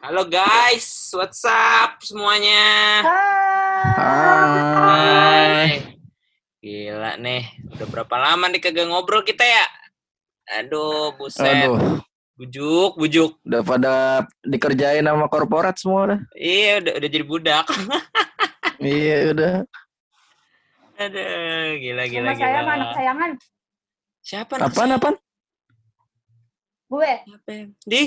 Halo guys, what's up semuanya? Hai. Hai. Gila nih, udah berapa lama nih kagak ngobrol kita ya? Aduh, buset. Aduh, Bujuk, bujuk. udah pada dikerjain sama korporat semua dah. Iya, udah, udah jadi budak. iya, udah. Aduh, gila, gila, Sama gila. saya sama anak sayangan. Siapa anak Apaan, apaan? Gue, Siapa? Di?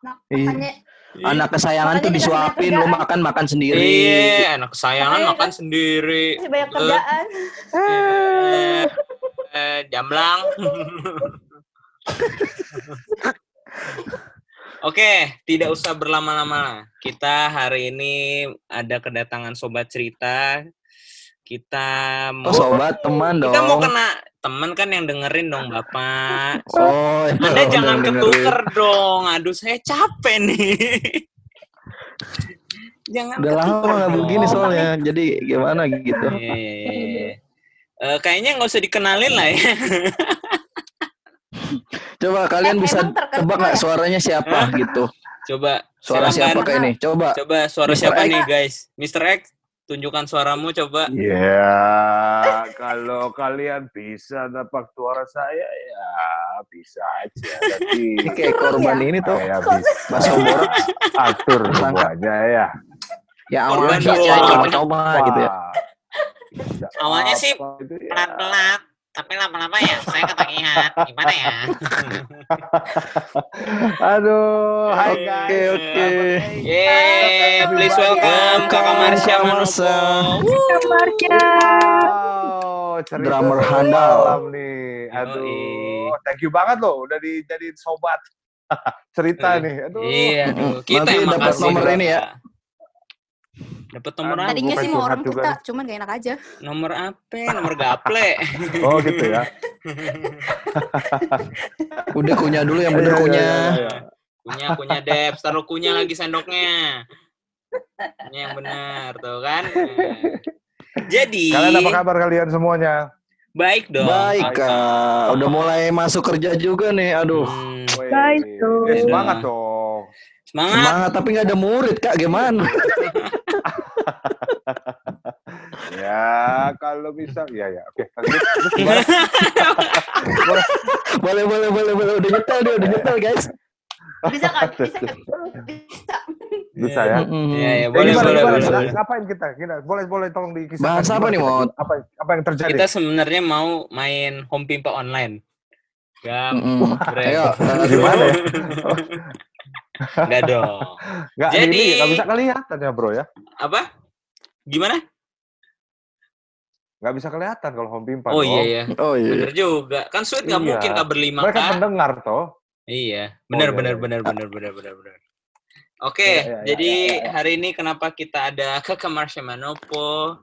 nah, Iya. makanya Anak kesayangan Makanya tuh disuapin, lu makan makan sendiri. Iya, anak kesayangan Makanya makan kan- sendiri. masih banyak Eh, kerjaan. eh, eh, jamblang. Oke, tidak usah berlama-lama. Kita hari ini ada kedatangan sobat cerita. Kita mau Oh, sobat, teman dong. kita mau kena temen kan yang dengerin dong Bapak. Oh, iya, Anda bener, jangan dengerin. ketuker dong. Aduh, saya capek nih. jangan Udah lama ketuker nggak dong. begini soalnya. Jadi gimana gitu. Iya, iya, iya, iya. Eh, kayaknya nggak usah dikenalin lah ya. Coba kalian Eh, bisa tebak nggak ya? suaranya siapa gitu. Coba Suara silakan. siapa kayak ini? Coba. Coba suara Mr. siapa X. nih guys? Mr. X, tunjukkan suaramu coba. Ya, kalau kalian bisa dapat suara saya ya bisa aja. Nanti Ini kayak korban ini tuh. bisa Bakso borak. atur semuanya ya. Ya awalnya coba-coba gitu ya. Awalnya sih apa itu ya. Pelat-pelat, tapi lama-lama ya saya ketagihan. Gimana ya? Aduh, hai Oke, guys. oke. Yeay, please welcome Kakak Marsha Kakak Manopo. Marsha. Wow, cerita Drummer handal. nih. Aduh, thank you banget loh udah dijadiin sobat cerita nih. Aduh. Iya, aduh. Kita Nanti yang dapat nomor ini ya. Dapat nomor Aduh. apa? Tadinya sih mau orang juga kita, cuman gak enak aja. Nomor apa? Nomor gaple. Oh gitu ya. Udah kunyah dulu yang bener Iya, iya, kunyah. iya, iya. Kunyah, kunyah Dep. Taruh kunyah lagi sendoknya. Kunyah yang benar, tuh kan? Nah. Jadi, Kalian apa kabar kalian semuanya? baik dong. Baik, Kak. Udah mulai masuk kerja juga nih. Aduh. Hmm, Baik tuh. eh, semangat dong. Semangat. Semangat tapi nggak ada murid, Kak. Gimana? Ya, kalau bisa, ya ya. Oke, lanjut. Boleh, boleh, boleh, boleh. Udah nyetel dia, udah nyetel, guys. Bisa kan? Bisa kan? Bisa. Bisa ya. Iya, iya, Eh, boleh, boleh, boleh, boleh. Ngapain kita? Kita boleh boleh tolong dikisahkan. Bahas apa nih? Mot? Apa apa yang terjadi? Kita sebenarnya mau main home pimpa online. Gak, Mm-mm. Ayo, eh, Gimana ya? Enggak dong. Nggak, Jadi- ini nggak bisa kelihatan ya, Bro ya. Apa? Gimana? Nggak bisa kelihatan kalau home pimpa. Oh iya ya. Oh iya. Bener juga. Kan sweet nggak Iya. mungkin kan berlima Mereka kan? pendengar toh. Iya. Benar iya, benar iya. benar benar benar benar benar. Oke, Iya, iya, iya, jadi iya, iya. hari ini kenapa kita ada Kakak Marsha Manopo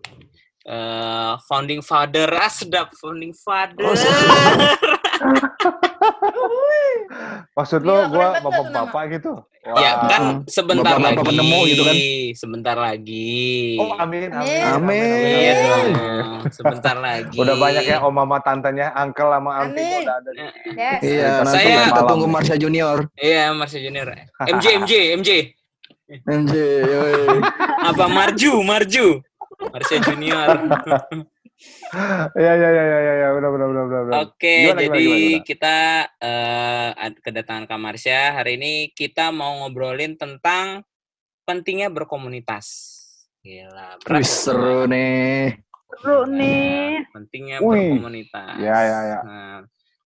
eh, founding father, ah sedap founding father. Oh. Maksud lo gua banget tuh bapak-bapak gitu. ya Wah. kan sebentar Bapak-bapak lagi. penemu gitu kan. Sebentar lagi. Oh, amin, amin. Amin. Iya Amin. dong. Sebentar lagi. Udah banyak ya om mama tantenya, uncle sama auntie Amin. udah ada. Yes. Iya, nanti Saya- kita tunggu Marsha Junior. Iya, Marsha Junior. MJ, MJ, MJ. MJ, yoi. Apa Marju, Marju. Marsha Junior. Iya iya iya iya iya benar benar benar benar. Oke, Gimana, jadi gimana, gimana? kita eh, ad- kedatangan Kak Marsha. Hari ini kita mau ngobrolin tentang pentingnya berkomunitas. Gila, berat. Wih, ya, seru nih. Seru Nah, nih. Pentingnya Wih. berkomunitas. Ya, ya, ya. Nah,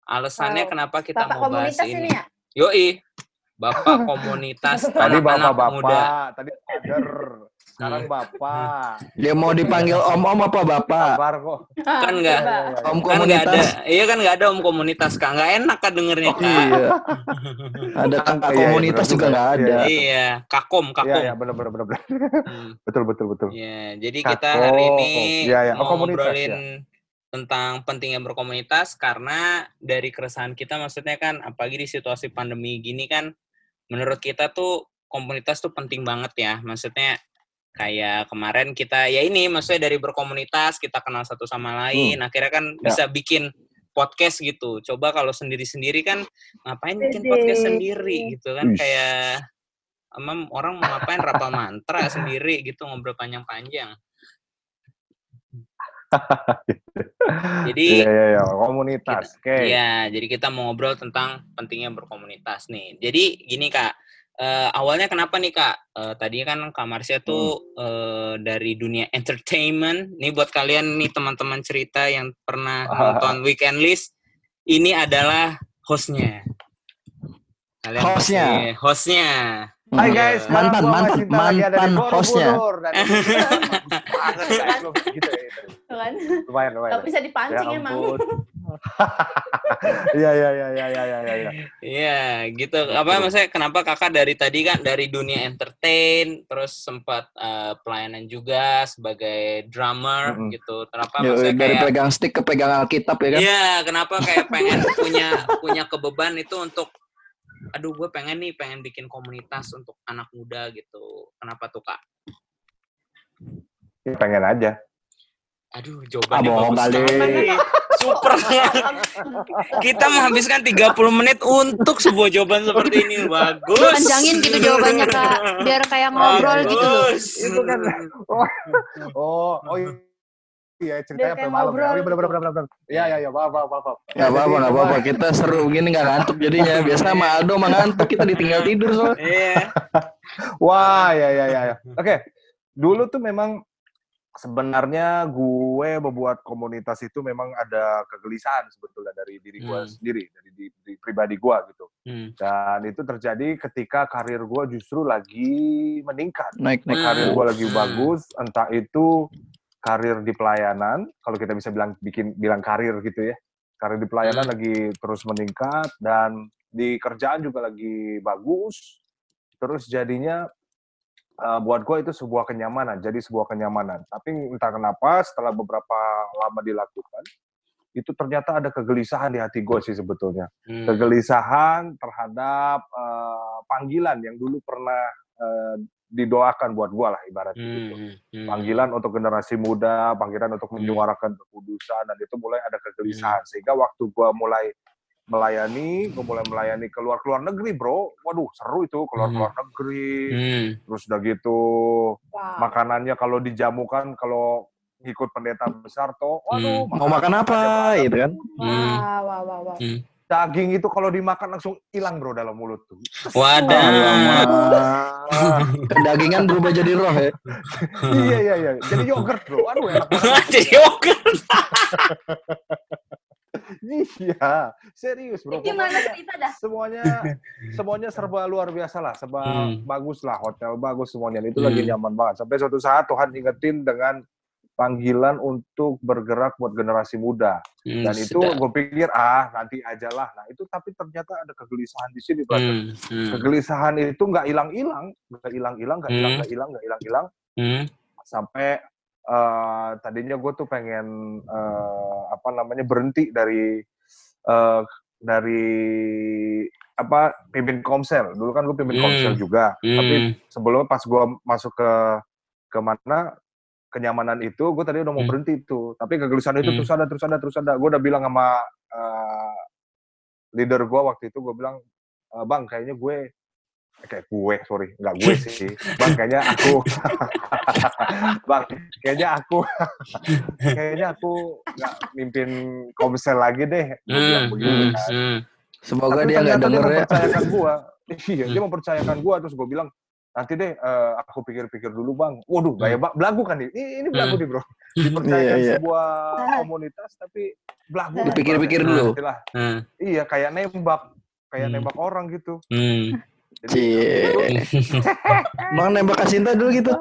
alasannya Wow. kenapa kita Bapak mau bahas komunitas ini? ini ya? Yoi, Bapak komunitas Tadi anak-anak bapak muda. bapak, tadi father, sekarang Hmm. bapak. Dia mau dipanggil om-om apa bapak? Kabar kok. Kan enggak. Iya, iya, iya. Om Kan nggak ada, komunitas. iya kan nggak ada om komunitas kak, nggak enak kan dengernya kak. Iya. Ada kakak Iya, iya, komunitas juga juga. nggak ada. Iya, Iya, kakom, Iya kakom. iya benar benar. Hmm. Betul betul betul. Iya, jadi Kako. kita hari ini Iya, iya. Oh, mau komunitas, ngobrolin tentang pentingnya berkomunitas karena dari keresahan kita maksudnya kan apalagi di situasi pandemi gini kan menurut kita tuh komunitas tuh penting banget ya. Maksudnya kayak kemarin kita ya ini maksudnya dari berkomunitas kita kenal satu sama lain akhirnya kan Ya. bisa bikin podcast gitu. Coba kalau sendiri-sendiri kan ngapain bikin podcast sendiri gitu kan Wih. kayak emang orang mau ngapain rapal mantra sendiri gitu ngobrol panjang-panjang. Jadi Iya, iya, iya. Komunitas. Oke. Iya, jadi kita mau ngobrol tentang pentingnya berkomunitas nih. Jadi gini kak, eh, awalnya kenapa nih kak? Eh, tadi kan Kak Marsha tuh eh, dari dunia entertainment. Nih buat kalian nih teman-teman cerita yang pernah nonton Weekend List, ini adalah hostnya. Kalian Hostnya. pasti- hostnya. Hai guys, mantan mantan mantan hostnya. Guys, gua gitu ya. kan? Lumayan, lumayan. Gak bisa dipancing Ya emang. Ampun. Iya, iya, iya, iya, iya, iya, iya. Iya, gitu. Apa maksudnya kenapa kakak dari tadi kan dari dunia entertain, terus sempat eh, pelayanan juga sebagai drummer Mm-mm. gitu. Kenapa Ya, maksudnya dari kayak pegang stick ke pegang Alkitab ya kan? Iya, kenapa kayak pengen punya punya kebeban itu untuk aduh gue pengen nih pengen bikin komunitas untuk anak muda gitu. Kenapa tuh kak? Ya, pengen aja. Aduh, Ah, jawabannya bohong bagus kali. sekali. Super. Kita menghabiskan 30 menit untuk sebuah jawaban seperti ini. Bagus. Panjangin gitu jawabannya kak, biar kayak ngobrol gitu loh. Bagus. Itu kan. Oh, oh, oh iya ceritanya sampai malam. ya. ngobrol benar, benar, benar, benar. Iya, iya, iya, maaf, maaf, maaf. maaf. Gak apa-apa, Jadi, gak apa-apa. Kita seru gini gak ngantuk jadinya. Biasa sama Aldo mah ngantuk, kita ditinggal tidur soalnya. Iya. Wah, ya, ya, ya, ya. Oke, dulu tuh memang sebenarnya gue membuat komunitas itu memang ada kegelisahan sebetulnya dari diri gue Hmm. sendiri, dari di, di pribadi gue gitu. Hmm. Dan itu terjadi ketika karir gue justru lagi meningkat. Naik, naik. Karir gue lagi Hmm. bagus, entah itu karir di pelayanan, kalau kita bisa bilang bikin bilang karir gitu ya. Karir di pelayanan Hmm. lagi terus meningkat dan di kerjaan juga lagi bagus. Terus jadinya uh, buat gue itu sebuah kenyamanan, jadi sebuah kenyamanan. Tapi entah kenapa setelah beberapa lama dilakukan, itu ternyata ada kegelisahan di hati gue sih sebetulnya Hmm. kegelisahan terhadap eh, panggilan yang dulu pernah eh, didoakan buat gua lah ibaratnya gitu. Hmm. Hmm. Panggilan untuk generasi muda, panggilan untuk Hmm. menyuarakan kekudusan dan itu mulai ada kegelisahan sehingga waktu gua mulai melayani, gua mulai melayani keluar keluar negeri, bro. Waduh, seru itu keluar keluar negeri. Hmm. Terus udah gitu Wow. makanannya kalau dijamukan kalau ngikut pendeta besar toh, waduh, Hmm. Mau makan apa gitu kan? Hmm. Wah, wah, wah, wah. daging itu kalau dimakan langsung hilang bro dalam mulut tuh. Wadah. Ah, Kedagingan berubah jadi roh ya. iya iya iya. Jadi yogurt bro. Aduh enak. Jadi oke. iya, serius bro. Gimana cerita dah? Semuanya semuanya serba luar biasa lah, serba Hmm. bagus lah, hotel bagus semuanya. Itu lagi Hmm. nyaman banget. Sampai suatu saat Tuhan ingetin dengan panggilan untuk bergerak buat generasi muda. Hmm, Dan itu gue pikir ah nanti aja lah. Nah itu tapi ternyata ada kegelisahan di sini. Hmm. Hmm. Kegelisahan itu nggak hilang-hilang, nggak hilang-hilang, nggak hilang, Hmm. nggak hilang, nggak hilang-hilang. Hmm. sampai eh, tadinya gue tuh pengen eh, apa namanya berhenti dari eh, dari apa pimpin komsel dulu kan gue pimpin Hmm. komsel juga tapi Hmm. sebelumnya pas gue masuk ke ke mana kenyamanan itu gue tadi udah mau Hmm. berhenti itu tapi kegelisahan itu Hmm. terus ada terus ada terus ada gue udah bilang sama eh, leader gue waktu itu gue bilang "Eh, bang kayaknya gue kayak gue sorry nggak gue sih bang kayaknya aku bang kayaknya aku kayaknya aku nggak mimpin komsel lagi deh gue bilang Hmm. begitu Hmm. kan Hmm. Semoga tapi dia nggak denger ya. mempercayakan gua iya dia mempercayakan gua terus gua bilang nanti deh eh, aku pikir-pikir dulu bang waduh gaya ba- belagu kan nih ini, ini belagu nih bro dipercayakan Iya, iya. sebuah komunitas tapi belagu Dipikir-pikir Nah, dulu. Hmm. iya kayak nembak kayak Hmm. nembak orang gitu Hmm. Cie. itu, Bang nembak Kasinta dulu gitu.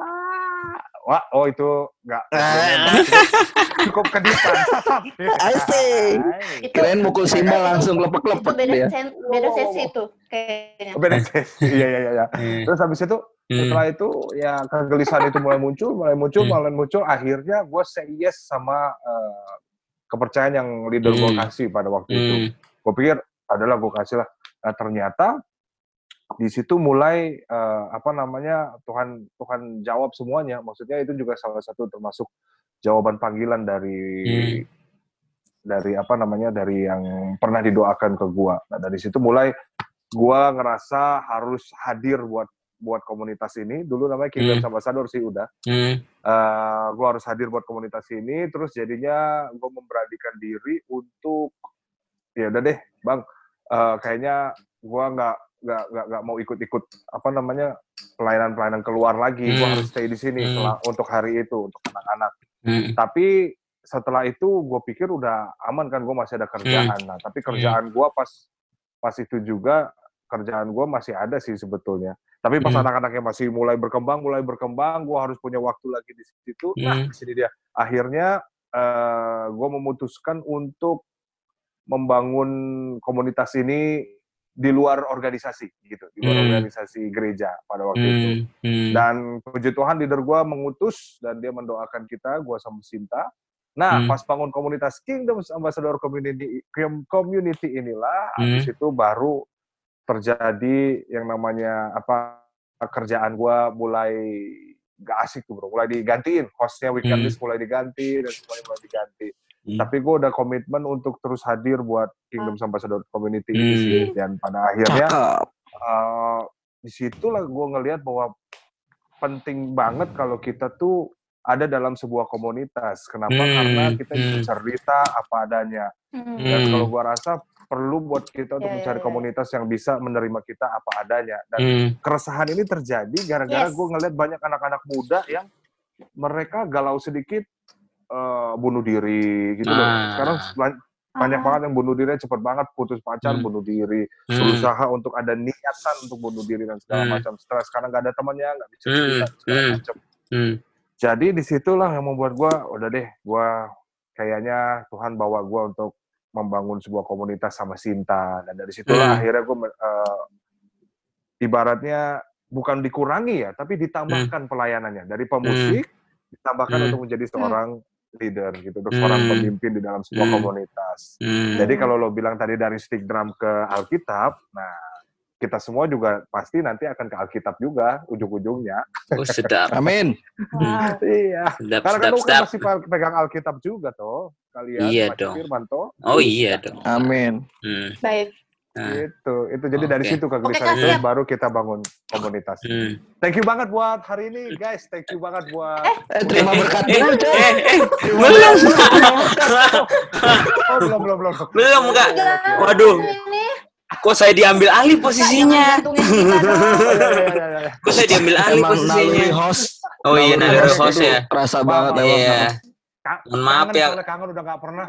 wah oh itu nggak Ah. cukup kedipan Asik. Itu Kirain mukul Simba langsung lepek-lepek beda, dia. sen- beda sesi itu kayaknya. Oh, beda sih. iya iya iya Hmm. terus habis itu setelah itu ya kegelisahan itu mulai muncul mulai muncul Hmm. mulai muncul akhirnya gue say yes sama eh, kepercayaan yang leader gue Hmm. kasih pada waktu itu Hmm. gue pikir adalah gue kasih lah nah, ternyata di situ mulai eh, apa namanya Tuhan Tuhan jawab semuanya maksudnya itu juga salah satu termasuk jawaban panggilan dari Hmm. dari apa namanya dari yang pernah didoakan ke gua nah dari situ mulai gua ngerasa harus hadir buat buat komunitas ini. Dulu namanya Kingdom Hmm. Ambassador sih udah. Hmm. Eh gue harus hadir buat komunitas ini. Terus jadinya gue memberanikan diri untuk ya udah deh, bang. eh, kayaknya gue nggak nggak nggak nggak mau ikut-ikut apa namanya pelayanan-pelayanan keluar lagi. Gue Hmm. harus stay di sini Hmm. setelah- untuk hari itu untuk anak-anak. Hmm. Tapi setelah itu gue pikir udah aman kan gue masih ada kerjaan. Nah tapi kerjaan gue pas pas itu juga kerjaan gue masih ada sih sebetulnya. Tapi pas Hmm. anak-anaknya masih mulai berkembang, mulai berkembang, gue harus punya waktu lagi di situ. Nah Hmm. di sini dia. Akhirnya eh gue memutuskan untuk membangun komunitas ini di luar organisasi gitu, di luar Hmm. organisasi gereja pada waktu itu. Hmm. Hmm. Dan puji Tuhan leader gue mengutus dan dia mendoakan kita, gue sama Sinta. Nah, Hmm. pas bangun komunitas Kingdom Ambassador Community Community inilah, Hmm. habis itu baru terjadi yang namanya apa kerjaan gue mulai gak asik tuh bro, mulai digantiin hostnya weekend Hmm. mulai diganti dan semuanya mulai diganti. Hmm. Tapi gue udah komitmen untuk terus hadir buat Kingdom Ambassador Community ini Hmm. sih. Dan pada akhirnya Cakep. uh, di situlah gue ngelihat bahwa penting banget kalau kita tuh ada dalam sebuah komunitas. Kenapa? Hmm, Karena kita hmm. bisa cerita apa adanya. Hmm. Dan Hmm. kalau gue rasa perlu buat kita untuk Ya, ya, mencari ya. komunitas yang bisa menerima kita apa adanya. Dan Hmm. keresahan ini terjadi gara-gara Yes. gue ngelihat banyak anak-anak muda yang mereka galau sedikit uh, bunuh diri gitu loh. Ah. Sekarang ban- banyak banget yang bunuh diri cepat banget putus pacar Hmm. bunuh diri Hmm. berusaha untuk ada niatan untuk bunuh diri dan segala Hmm. macam stres karena nggak ada temannya nggak bisa Hmm. segala Hmm. macam Hmm. jadi di situlah yang membuat gua udah deh gua kayaknya Tuhan bawa gua untuk membangun sebuah komunitas sama Sinta dan dari situlah Hmm. akhirnya gua eh, ibaratnya bukan dikurangi ya tapi ditambahkan pelayanannya dari pemusik ditambahkan Hmm. untuk menjadi seorang leader gitu untuk seorang Hmm. pemimpin di dalam sebuah Hmm. komunitas Hmm. jadi kalau lo bilang tadi dari stick drum ke Alkitab, nah kita semua juga pasti nanti akan ke Alkitab juga ujung-ujungnya. Oh, sedap. Amin. Wow. Iya. Sedap, Karena kan sedap, kan sedap. masih pe- pegang Alkitab juga toh, kalian. Iya dong. Firman toh. Oh iya dong. Amin. Hmm. Baik. Nah. Itu, itu jadi dari Oke. situ kegelisahan siap. baru kita bangun komunitas. Hmm. Thank you banget buat hari ini guys, thank you banget buat. Eh, terima berkat Eh, dulu, coy. eh, eh, belum. Oh belum belum belum. belum enggak. Waduh. Kok saya diambil alih posisinya? Dong. Oh, iya, iya, iya. Kok saya diambil alih posisinya? host. Oh iya, naluri host ya. Bang, banget emang. Iya. Mohon maaf ya. kangen udah nggak pernah.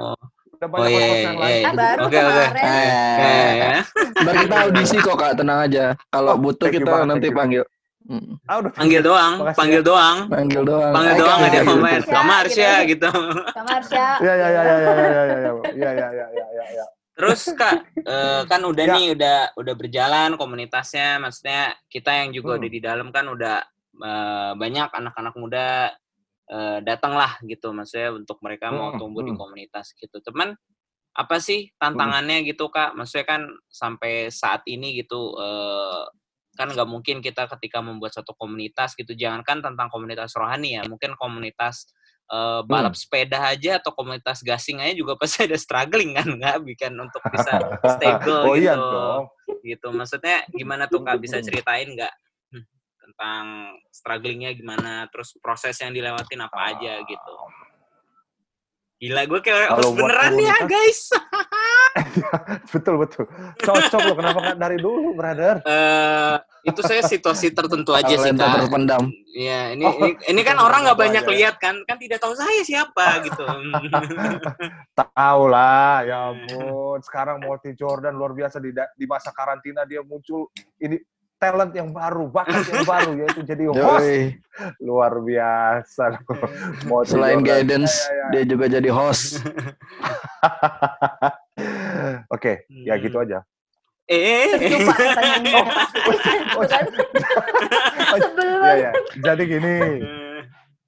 Oh. Udah Oh banyak iya, host iya, yang iya. lain. Eh, baru Oke, oke. kemarin. Eh, Eh, ya. ntar kita audisi kok kak, tenang aja. Kalau Oh, butuh kita banget, nanti panggil. Hmm, Ah, udah. Panggil doang, Makasih panggil ya. doang. Panggil doang. Panggil Eh, doang aja gitu. sama Arsya gitu. gitu. Sama Arsya. Iya iya iya iya iya iya iya iya iya iya iya iya iya. Terus Kak, eh, kan udah Ya. nih udah udah berjalan komunitasnya, maksudnya kita yang juga Hmm. udah di dalam kan udah eh, banyak anak-anak muda eh, datang lah gitu, maksudnya untuk mereka mau Hmm, tumbuh di hmm. komunitas gitu. Teman, apa sih tantangannya gitu Kak? Maksudnya kan sampai saat ini gitu eh, kan nggak mungkin kita ketika membuat satu komunitas gitu, jangankan tentang komunitas rohani ya, mungkin komunitas eh, balap sepeda aja atau komunitas gasing aja juga pasti ada struggling kan nggak bikin untuk bisa stable Oh gitu iya dong. gitu maksudnya gimana tuh kak bisa ceritain nggak hmm, tentang strugglingnya gimana terus proses yang dilewatin apa aja gitu gila gue kayak Kalau harus beneran ya komunitas- guys betul betul. Cocok lo kenapa nggak dari dulu, brother? Eh, itu saya situasi tertentu aja sih kak terpendam. Iya, ini, Oh, ini ini kan orang nggak banyak aja. lihat kan, kan tidak tahu saya siapa gitu. Tahu lah, ya ampun. Sekarang Morty Jordan luar biasa di di masa karantina dia muncul ini talent yang baru, bakat yang baru yaitu jadi host. Yoi. Luar biasa. Morty Selain guidance, Ya, ya, dia juga jadi host. Oke, ya gitu aja. eh, Lupa pertanyaannya pasti. Oh? Sebel Ya, ya. Jadi gini,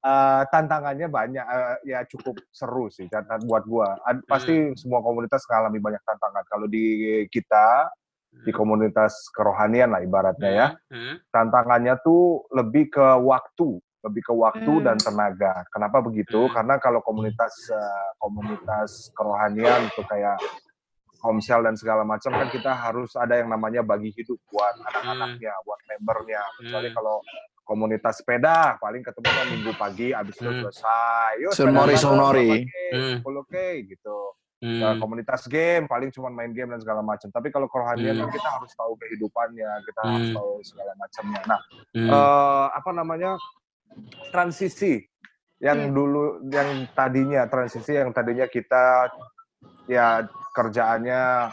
eh, tantangannya banyak, eh, ya cukup seru sih tantangan buat gua. Ad- Pasti semua komunitas mengalami banyak tantangan. Kalau di kita, di komunitas kerohanian lah ibaratnya ya, Hmm, tantangannya tuh lebih ke waktu, lebih ke waktu Hmm. dan tenaga. Kenapa begitu? Hmm. Karena kalau komunitas eh, komunitas kerohanian itu kayak komsel dan segala macam kan kita harus ada yang namanya bagi hidup buat anak-anaknya, buat membernya. Kecuali Hmm. kalau komunitas sepeda paling ketemu kan minggu pagi abis itu Hmm. selesai. Yuk, Sunmori. Hmm. 10K gitu. Hmm. Nah, komunitas game paling cuma main game dan segala macam. Tapi kalau kerohanian Hmm. kan kita harus tahu kehidupannya, kita harus Hmm. tahu segala macamnya. Nah, Hmm. eh, apa namanya transisi yang Hmm. dulu yang tadinya transisi yang tadinya kita ya kerjaannya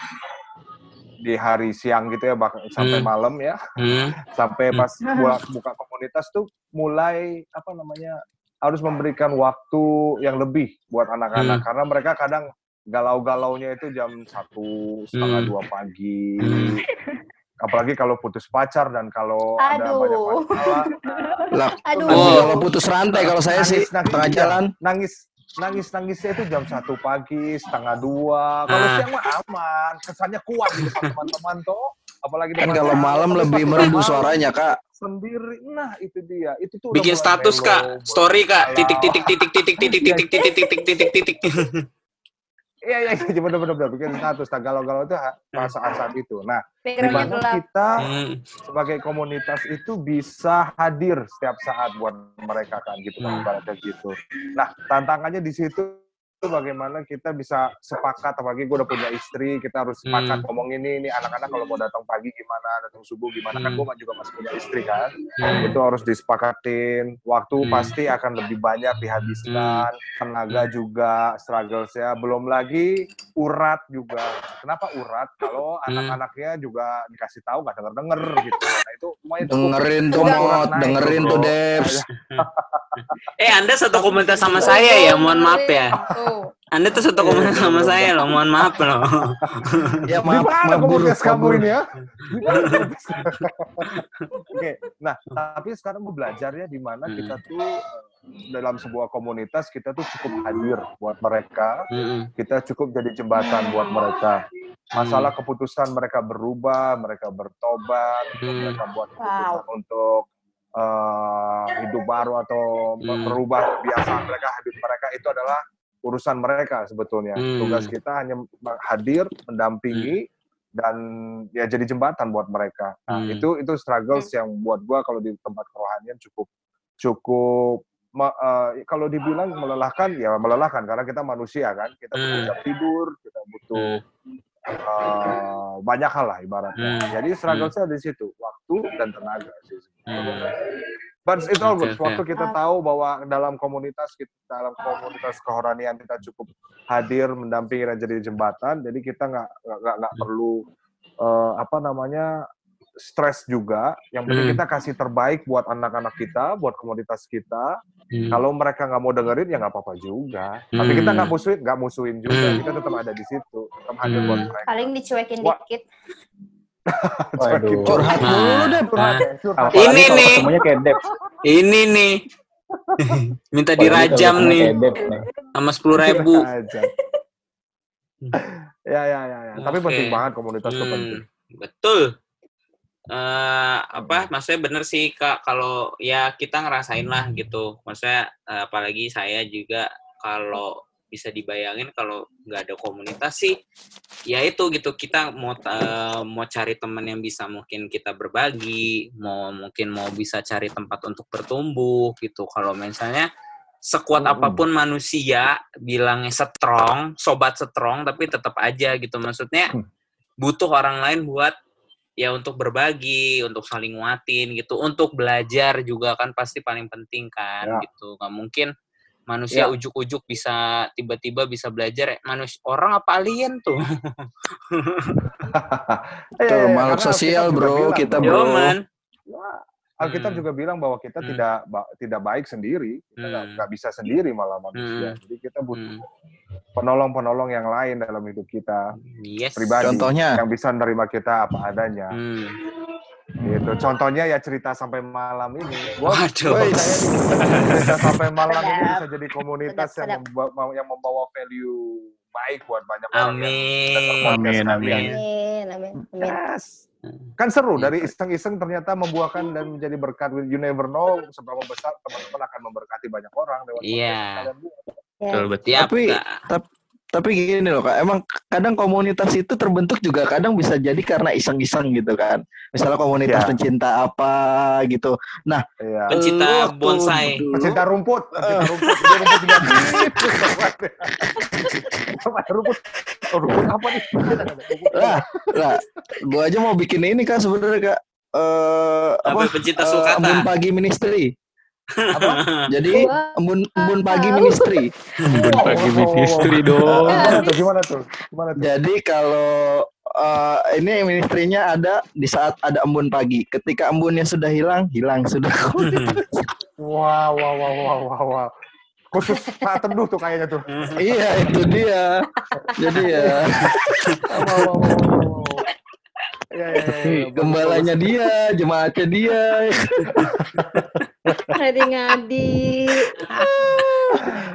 di hari siang gitu ya bahkan sampai Hmm. malam ya Hmm. sampai Hmm. pas buka, buka komunitas tuh mulai apa namanya harus memberikan waktu yang lebih buat anak-anak Hmm. karena mereka kadang galau-galaunya itu jam satu setengah Hmm. dua pagi Hmm. apalagi kalau putus pacar dan kalau ada Aduh. banyak masalah Lah, Aduh. Oh. kalau putus rantai kalau saya sih Nangis, nangis, tengah iya. jalan. nangis nangis nangisnya itu jam satu pagi setengah dua kalau Ah. siang mah aman kesannya kuat di depan teman-teman tuh apalagi Kan kalau malam lebih merdu suaranya, Kak. sendiri nah itu dia itu tuh Bikin status melo, kak, story kak, titik titik titik titik titik titik titik titik titik titik titik. Iya iya iya bener bikin status nah galau-galau itu perasaan saat itu nah di Pikirannya mana gelap. kita Hmm. sebagai komunitas itu bisa hadir setiap saat buat mereka kan gitu kan Hmm. ibaratnya gitu. Nah tantangannya di situ itu bagaimana kita bisa sepakat apalagi gue udah punya istri kita harus sepakat Hmm. ngomong ini ini anak-anak kalau mau datang pagi gimana datang subuh gimana kan Hmm. gue juga masih punya istri kan Hmm. itu harus disepakatin waktu Hmm. pasti akan lebih banyak dihabiskan tenaga juga struggles ya belum lagi urat juga kenapa urat kalau Hmm. anak-anaknya juga dikasih tahu nggak denger denger gitu nah itu Dengerin tuh. Mot, dengerin tuh. Devs. Eh Anda satu komunitas sama saya ya, mohon maaf ya. Tuh. Anda tuh satu komunitas sama saya loh, mohon maaf loh. Ya Di maaf, mana maaf guru, komunitas kamu ini ya? Oke, nah tapi sekarang gue belajarnya di mana Hmm. kita tuh eh, dalam sebuah komunitas kita tuh cukup hadir buat mereka, Mm-mm. kita cukup jadi jembatan buat mereka. Masalah keputusan mereka berubah, mereka bertobat, Hmm. mereka buat keputusan untuk eh, hidup baru atau Hmm. merubah kebiasaan mereka, hidup mereka itu adalah urusan mereka sebetulnya. Hmm. Tugas kita hanya hadir, mendampingi dan ya jadi jembatan buat mereka. Nah, Hmm. itu itu struggles yang buat gua kalau di tempat kerohanian cukup cukup me- eh, kalau dibilang melelahkan ya melelahkan karena kita manusia kan. Kita butuh Hmm. jam tidur, kita butuh eh, banyak hal lah ibaratnya. Hmm. Jadi strugglesnya di situ, waktu dan tenaga sih. Hmm. But it's all. Waktu kita tahu bahwa dalam komunitas kita dalam komunitas kehoranian kita cukup hadir mendampingi dan jadi jembatan. Jadi kita nggak nggak nggak- perlu eh, apa namanya stres juga. Yang penting Hmm. kita kasih terbaik buat anak-anak kita, buat komunitas kita. Hmm. Kalau mereka nggak mau dengerin ya nggak apa-apa juga. Tapi kita Hmm. nggak musuhin, nggak musuhin juga. Hmm. Kita tetap ada di situ, tetap hadir buat Hmm. mereka. Paling dicuekin Wah. dikit. Curhat Nah. dulu deh. Curhat, Nah. Ini nih. ketemunya kayak Dep. Ini nih. Minta Apalagi dirajam nih sama sepuluh ribu. Ya ya ya ya. Tapi penting banget komunitas itu penting. Hmm, betul. Eh apa maksudnya bener sih kak kalau ya kita ngerasain lah gitu maksudnya eh, apalagi saya juga kalau bisa dibayangin kalau nggak ada komunitas sih ya itu gitu kita mau eh, mau cari teman yang bisa mungkin kita berbagi mau mungkin mau bisa cari tempat untuk bertumbuh gitu kalau misalnya sekuat Mm-mm. apa pun manusia bilangnya strong sobat strong tapi tetap aja gitu maksudnya Hmm. butuh orang lain buat ya untuk berbagi, untuk saling nguatin gitu, untuk belajar juga kan pasti paling penting kan Ya. gitu. Nggak mungkin manusia Ya. ujuk-ujuk bisa tiba-tiba bisa belajar manusia orang apa alien tuh. Eh, Tuh, eh, makhluk sosial, Alkitab bro. bilang Kita, bro. Yo man. Alkitab Hmm. juga bilang bahwa kita Hmm. tidak ba- tidak baik sendiri, kita nggak Hmm. bisa sendiri malah manusia. Hmm. Jadi kita butuh Hmm. penolong-penolong yang lain dalam hidup kita Yes. pribadi Contohnya, yang bisa menerima kita apa adanya. Hmm. Gitu. Contohnya ya cerita sampai malam ini. Gua Waduh. Cerita sampai malam ini bisa jadi komunitas Sedap, yang membawa, yang membawa value baik buat banyak orang. yang Amin. podcast Amin, amin. Amin, amin, amin. Yes. Kan seru Iya. dari iseng-iseng ternyata membuakan dan menjadi berkat. You never know seberapa besar teman-teman akan memberkati banyak orang lewat Iya. podcast kalian. Ya. Betul betul. Tapi- Kak. Tapi gini loh kak, emang kadang komunitas itu terbentuk juga kadang bisa jadi karena iseng-iseng gitu kan. Misalnya komunitas Ya. pencinta apa gitu. Nah, Iya. Pencinta bonsai. dulu- Pencinta rumput, pencinta rumput, dia rumput juga. Apa rumput? Oh, rumput apa nih? Lah, lah, gua aja mau bikin ini kak sebenarnya kak. Eh Apa apa? pencinta sulcata? embun pagi ministry. Apa? Jadi embun embun pagi ministry. Embun pagi Oh, ministry oh, dong. Gimana tuh? Gimana tuh? Gimana tuh? Jadi kalau eh, ini ministrinya ada di saat ada embun pagi. Ketika embunnya sudah hilang, hilang sudah. Wah, wah, wah, wah, wah, wah. Khusus saat teduh tuh kayaknya tuh. iya itu dia. Jadi ya. Ya, ya, ya, ya. gembalanya dia, jemaatnya dia. Ngadi ngadi.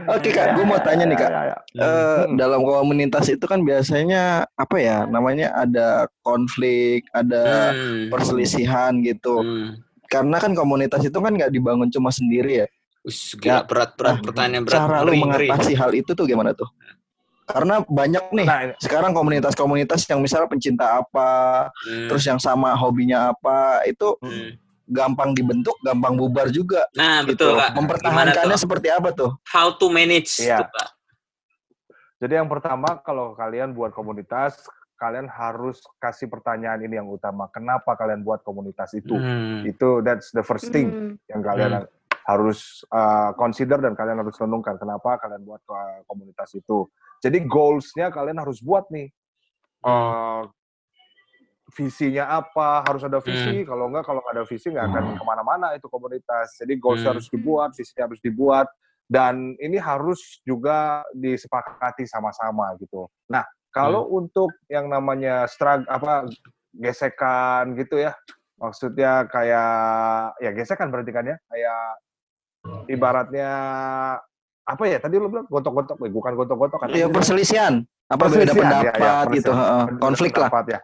Oke kak, gue mau tanya nih kak. Ya, ya, ya. Eh, Hmm. dalam komunitas itu kan biasanya apa ya namanya ada konflik, ada Hmm. perselisihan gitu. Hmm. Karena kan komunitas itu kan nggak dibangun cuma sendiri ya. Us, gila berat berat Nah, pertanyaan berat. Cara lu mengatasi hal itu tuh gimana tuh? Karena banyak nih Nah, sekarang komunitas-komunitas yang misalnya pencinta apa, Hmm. terus yang sama hobinya apa, itu Hmm. Gampang dibentuk, gampang bubar juga. Nah, gitu. betul Kak. Mempertahankannya tuh? seperti apa tuh? How to manage Iya. tuh, Kak. Jadi yang pertama kalau kalian buat komunitas, kalian harus kasih pertanyaan ini yang utama. Kenapa kalian buat komunitas itu? Hmm. Itu that's the first thing Hmm. yang kalian harus uh, consider dan kalian harus renungkan kenapa kalian buat uh, komunitas itu. Jadi goals-nya kalian harus buat nih. Uh, visinya apa? Harus ada visi. Kalau enggak, kalau nggak ada visi nggak akan ke mana-mana itu komunitas. Jadi goals Hmm. harus dibuat, visinya harus dibuat, dan ini harus juga disepakati sama-sama gitu. Nah, kalau untuk yang namanya strug apa gesekan gitu ya, maksudnya kayak ya gesekan berarti kan ya, kayak ibaratnya apa ya tadi lu bilang gontok-gontok, eh, bukan gontok-gontok kan? Ya perselisihan, apa beda Perselisihan, ya, pendapat ya, gitu, konflik lah. pendapat, ya.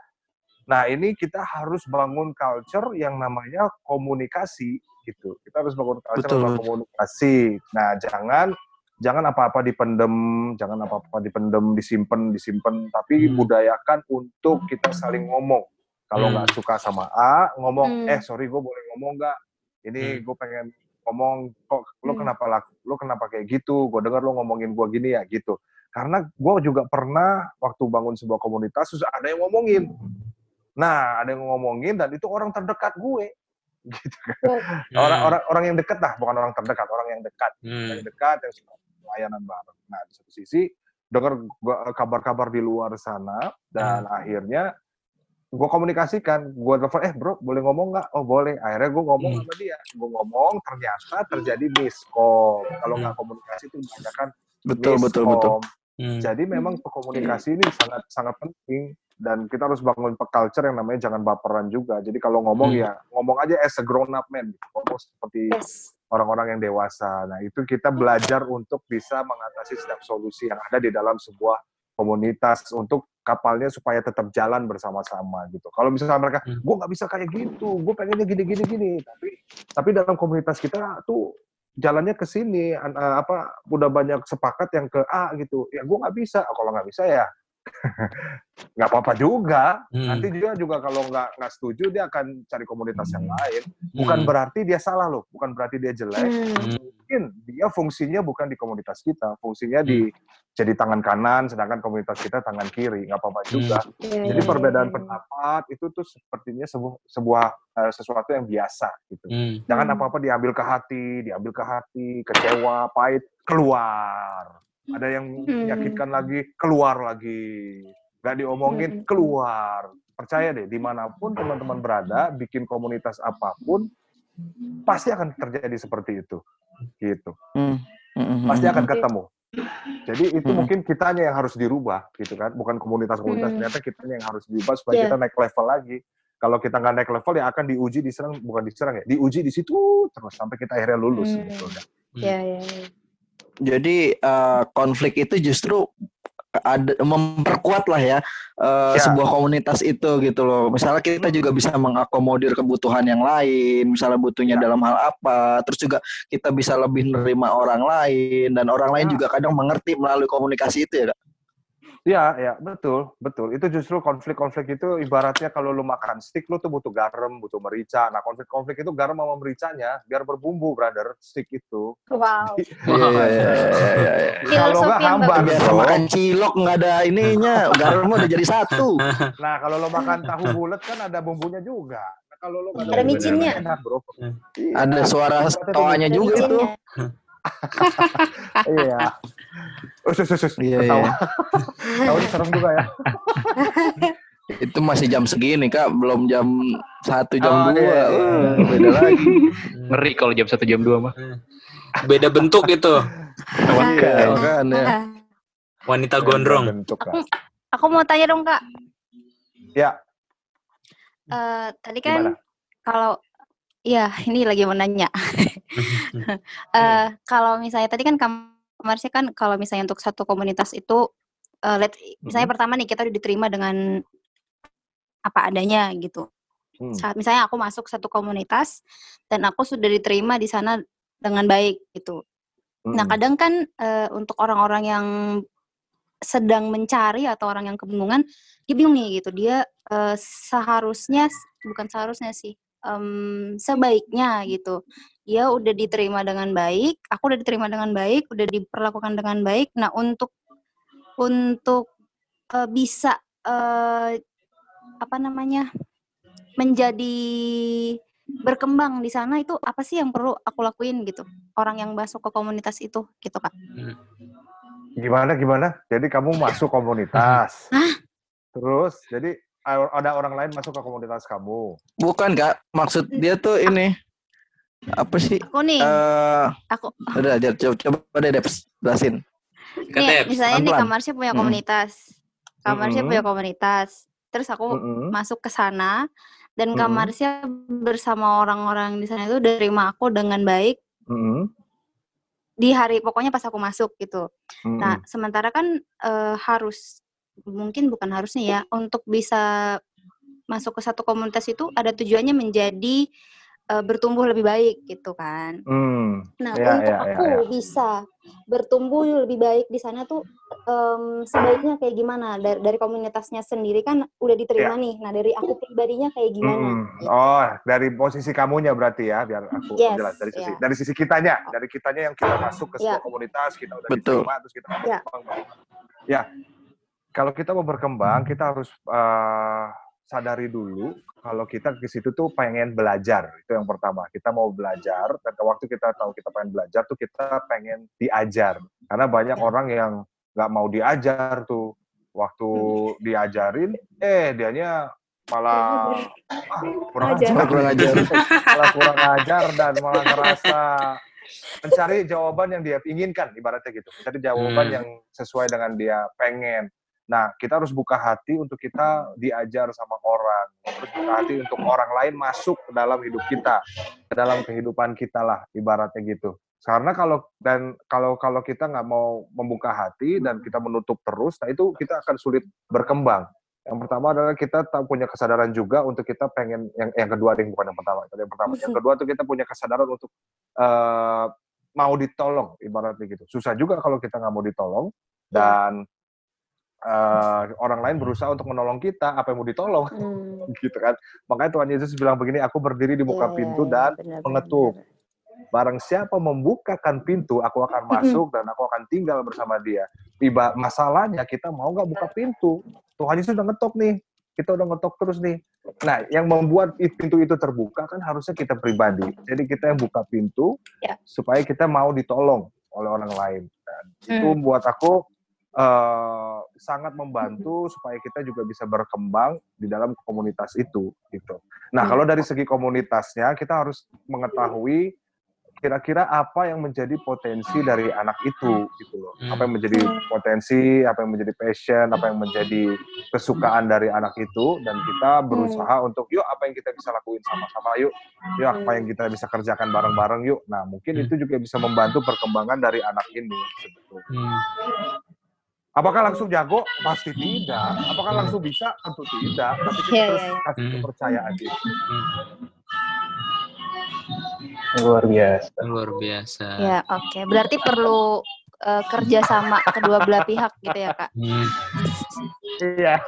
Nah ini kita harus bangun culture yang namanya komunikasi gitu. Kita harus bangun culture Betul, komunikasi. Nah jangan jangan apa-apa dipendem, jangan apa-apa dipendem, disimpan, disimpan, tapi Hmm. budayakan untuk kita saling ngomong. Kalau Hmm. nggak suka sama A, ngomong, Hmm. eh sorry gue boleh ngomong nggak? Ini Hmm. gue pengen ngomong, kok lo Hmm. kenapa lak- lo kenapa kayak gitu? Gue dengar lo ngomongin gue gini ya gitu. Karena gue juga pernah waktu bangun sebuah komunitas, terus ada yang ngomongin. Nah, ada yang ngomongin dan itu orang terdekat gue. Gitu kan. Hmm. Orang, orang, orang yang dekat lah, bukan orang terdekat, orang yang dekat. Hmm. Yang dekat, yang suka pelayanan bareng. Nah, di satu sisi, dengar gua- kabar-kabar di luar sana, dan Hmm. akhirnya gue komunikasikan, gue telepon, eh bro, boleh ngomong nggak? Oh boleh. Akhirnya gue ngomong Hmm. sama dia. Gue ngomong, ternyata terjadi miskom. Kalau Hmm. nggak komunikasi itu banyak kan Betul, betul, betul. Hmm. jadi memang komunikasi ini sangat sangat penting dan kita harus bangun pe- culture yang namanya jangan baperan juga. Jadi kalau ngomong Hmm. ya ngomong aja as a grown up man, gitu. ngomong seperti Yes. orang-orang yang dewasa. Nah itu kita belajar untuk bisa mengatasi setiap solusi yang ada di dalam sebuah komunitas untuk kapalnya supaya tetap jalan bersama-sama gitu. Kalau misalnya mereka, Hmm. gue nggak bisa kayak gitu, gue pengennya gini-gini gini, tapi tapi dalam komunitas kita tuh jalannya ke sini, eh, apa udah banyak sepakat yang ke A gitu. Ya gue nggak bisa. Kalau nggak bisa ya nggak apa-apa juga. Hmm. Nanti dia juga kalau nggak nggak setuju dia akan cari komunitas yang lain. Bukan Hmm. berarti dia salah loh, bukan berarti dia jelek. Hmm. Mungkin dia fungsinya bukan di komunitas kita, fungsinya di jadi tangan kanan, sedangkan komunitas kita tangan kiri, nggak apa-apa juga. Iya, Jadi iya, perbedaan iya. pendapat itu tuh sepertinya sebuah, sebuah eh, sesuatu yang biasa gitu. Hmm. Jangan Hmm. apa-apa diambil ke hati, diambil ke hati, kecewa, pahit, keluar. Ada yang Hmm. menyakitkan lagi, keluar lagi. Gak diomongin, Hmm. keluar. Percaya deh, di mana pun teman-teman berada, bikin komunitas apa pun, pasti akan terjadi seperti itu. Gitu. Hmm. Pasti akan ketemu. Jadi itu Hmm. mungkin kitanya yang harus dirubah, gitu kan? Bukan komunitas-komunitas, Hmm. ternyata kitanya yang harus dirubah supaya Iya. kita naik level lagi. Kalau kita nggak naik level, ya akan diuji, diserang, bukan diserang ya, diuji di situ terus sampai kita akhirnya lulus. Hmm. Gitu, ya. Iya, iya, iya. Jadi eh, konflik itu justru ada memperkuat lah ya, eh, Ya. sebuah komunitas itu gitu loh. Misalnya kita juga bisa mengakomodir kebutuhan yang lain, misalnya butuhnya Ya. dalam hal apa, terus juga kita bisa lebih menerima orang lain dan orang lain Ya. juga kadang mengerti melalui komunikasi itu ya. Kak? Iya, ya betul, betul. Itu justru konflik-konflik itu ibaratnya kalau lu makan steak lu tuh butuh garam, butuh merica. Nah, konflik-konflik itu garam sama mericanya biar berbumbu, brother. Steak itu. Wow. Iya, iya, iya, iya, iya. Kalau Filosofi nggak hambar, bagus. Biasa bro. makan cilok nggak ada ininya, garamnya udah jadi satu. Nah, kalau lo makan tahu bulat kan ada bumbunya juga. Nah, kalau lo nggak Ada micinnya. enak, bro. Iya. Ada suara toanya Ada juga itu. Iya. Usus, usus, Iya, ketawa. iya. Tahu serem juga ya. Itu masih jam segini kak, belum jam satu jam Oh, dua. iya, iya. Wah, beda lagi. Ngeri kalau jam 1 jam 2 mah. Beda bentuk itu. Iya, kan ya. Wanita gondrong. Bentuk, Kak. Aku mau tanya dong kak. Ya, Eh, tadi kan gimana? kalau ya ini lagi mau nanya. Eh, kalau misalnya tadi kan kamarnya kan kalau misalnya untuk satu komunitas itu eh, let misalnya pertama nih kita udah diterima dengan apa adanya gitu. Hmm. Saat misalnya aku masuk satu komunitas dan aku sudah diterima di sana dengan baik gitu. Nah, Mm-mm. kadang kan eh, untuk orang-orang yang sedang mencari atau orang yang kebingungan, dia bingung nih gitu. Dia eh, seharusnya bukan seharusnya sih, em, sebaiknya gitu. Dia udah diterima dengan baik, aku udah diterima dengan baik, udah diperlakukan dengan baik. Nah, untuk untuk eh, bisa eh, apa namanya? menjadi berkembang di sana itu apa sih yang perlu aku lakuin gitu? Orang yang masuk ke komunitas itu gitu, Kak. Gimana gimana? Jadi kamu masuk komunitas. Terus jadi ada orang lain masuk ke komunitas kamu. Bukan kak, maksud dia tuh ini apa sih? Aku nih, Eh, aku udah aja coba, coba deh Deps, jelasin. nih misalnya nih pelan-pelan. Kamarnya punya Hmm. komunitas. Kamarnya Mm-mm. punya komunitas. Terus aku Mm-mm. masuk ke sana dan Mm-mm. Kamarnya bersama orang-orang di sana itu terima aku dengan baik Mm-mm. di hari pokoknya pas aku masuk gitu. Mm-mm. Nah, sementara kan eh, harus mungkin bukan harusnya ya untuk bisa masuk ke satu komunitas itu ada tujuannya menjadi eh, bertumbuh lebih baik gitu kan. Hmm. Nah, Ya, untuk ya, ya, aku ya. bisa bertumbuh lebih baik di sana tuh em, sebaiknya kayak gimana dari, dari komunitasnya sendiri kan udah diterima nih. Nah, dari aku pribadinya kayak gimana? Gitu. Oh, dari posisi kamunya berarti ya, biar aku Yes, jelas dari sisi ya. dari sisi kitanya, dari kitanya yang kita masuk ke Ya. sebuah komunitas, kita udah Betul. diterima terus kita Ya. berkembang. Ya. Kalau kita mau berkembang, kita harus eh, sadari dulu kalau kita ke situ tuh pengen belajar. Itu yang pertama. Kita mau belajar dan waktu kita tahu kita pengen belajar tuh kita pengen diajar. Karena banyak Ya. orang yang nggak mau diajar tuh. Waktu diajarin, eh dianya malah ah, kurang Ajar. ajar, Kurang ajar. malah kurang ajar dan malah ngerasa mencari jawaban yang dia inginkan ibaratnya gitu mencari jawaban Hmm. yang sesuai dengan dia pengen nah kita harus buka hati untuk kita diajar sama orang. Terus buka hati untuk orang lain masuk ke dalam hidup kita ke dalam kehidupan kita lah ibaratnya gitu. Karena kalau dan kalau kalau kita nggak mau membuka hati dan kita menutup terus nah itu kita akan sulit berkembang. Yang pertama adalah kita tak punya kesadaran juga untuk kita pengen yang yang kedua deh bukan yang pertama. Yang pertama yang kedua tuh kita punya kesadaran untuk eh, mau ditolong ibaratnya gitu. Susah juga kalau kita nggak mau ditolong dan eh, orang lain berusaha untuk menolong kita apa yang mau ditolong Hmm. gitu kan makanya Tuhan Yesus bilang begini aku berdiri di muka Iya, pintu iya, dan benar, mengetuk. benar. barang siapa membukakan pintu aku akan masuk dan aku akan tinggal bersama dia Iba, masalahnya kita mau nggak buka pintu Tuhan Yesus udah ngetok nih kita udah ngetok terus nih nah yang membuat pintu itu terbuka kan harusnya kita pribadi jadi kita yang buka pintu Ya. supaya kita mau ditolong oleh orang lain dan itu Hmm. buat aku eh, sangat membantu supaya kita juga bisa berkembang di dalam komunitas itu gitu. Nah, Hmm. kalau dari segi komunitasnya kita harus mengetahui kira-kira apa yang menjadi potensi dari anak itu gitu loh. Hmm. Apa yang menjadi potensi, apa yang menjadi passion, apa yang menjadi kesukaan dari anak itu dan kita berusaha untuk yuk apa yang kita bisa lakuin sama-sama yuk. Yuk apa yang kita bisa kerjakan bareng-bareng yuk. Nah, mungkin Hmm. itu juga bisa membantu perkembangan dari anak ini sebetulnya. Hmm. Apakah langsung jago? Pasti tidak. Apakah langsung bisa? Tentu tidak. Tapi kita Iya, terus iya, iya. kasih Hmm. kepercayaan diri. Luar biasa. Luar biasa. Ya, oke. Berarti perlu eh, kerja sama kedua belah pihak gitu ya kak. Hmm. Iya.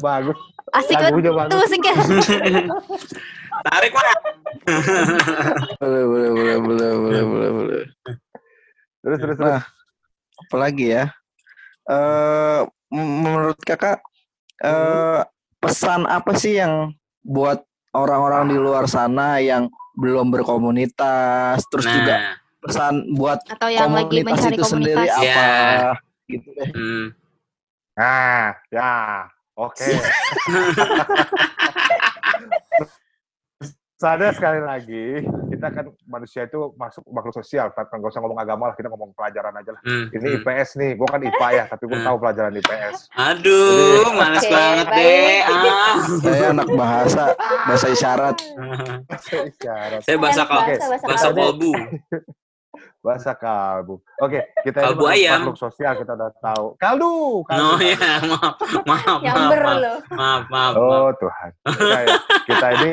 Bagus. Asik Lagunya banget bagus. tuh asik ya. Tarik lah. Boleh, boleh, boleh, boleh, boleh, boleh, boleh. Terus terus terus. Nah, apalagi ya? Eh m- menurut kakak eh pesan apa sih yang buat orang-orang di luar sana yang belum berkomunitas, terus juga Nah, pesan buat Atau yang lagi komunitas mencari itu sendiri komunitas. apa? Ya. Gitu deh. hmm. Nah, ya. Oke. Sadar sekali lagi, kita kan manusia itu masuk makhluk sosial. Kan nggak usah ngomong agama lah, kita ngomong pelajaran aja lah. Hmm. Ini hmm. IPS nih, gue kan IPA ya, tapi gue Hmm. tahu pelajaran IPS. Aduh, males Oke, banget baik. deh. Ah. Saya anak bahasa, bahasa isyarat. Isyarat. Saya bahasa Kan kal bahasa, bahasa bahasa kalbu. Bahasa kalbu. Oke, kita Kalbu ini makhluk, ayam. makhluk sosial, kita udah tahu. Kaldu, kaldu. Oh kaldu. ya, maaf, maaf, maaf, maaf, maaf, maaf, maaf. Oh Tuhan. Kita, ya- kita ini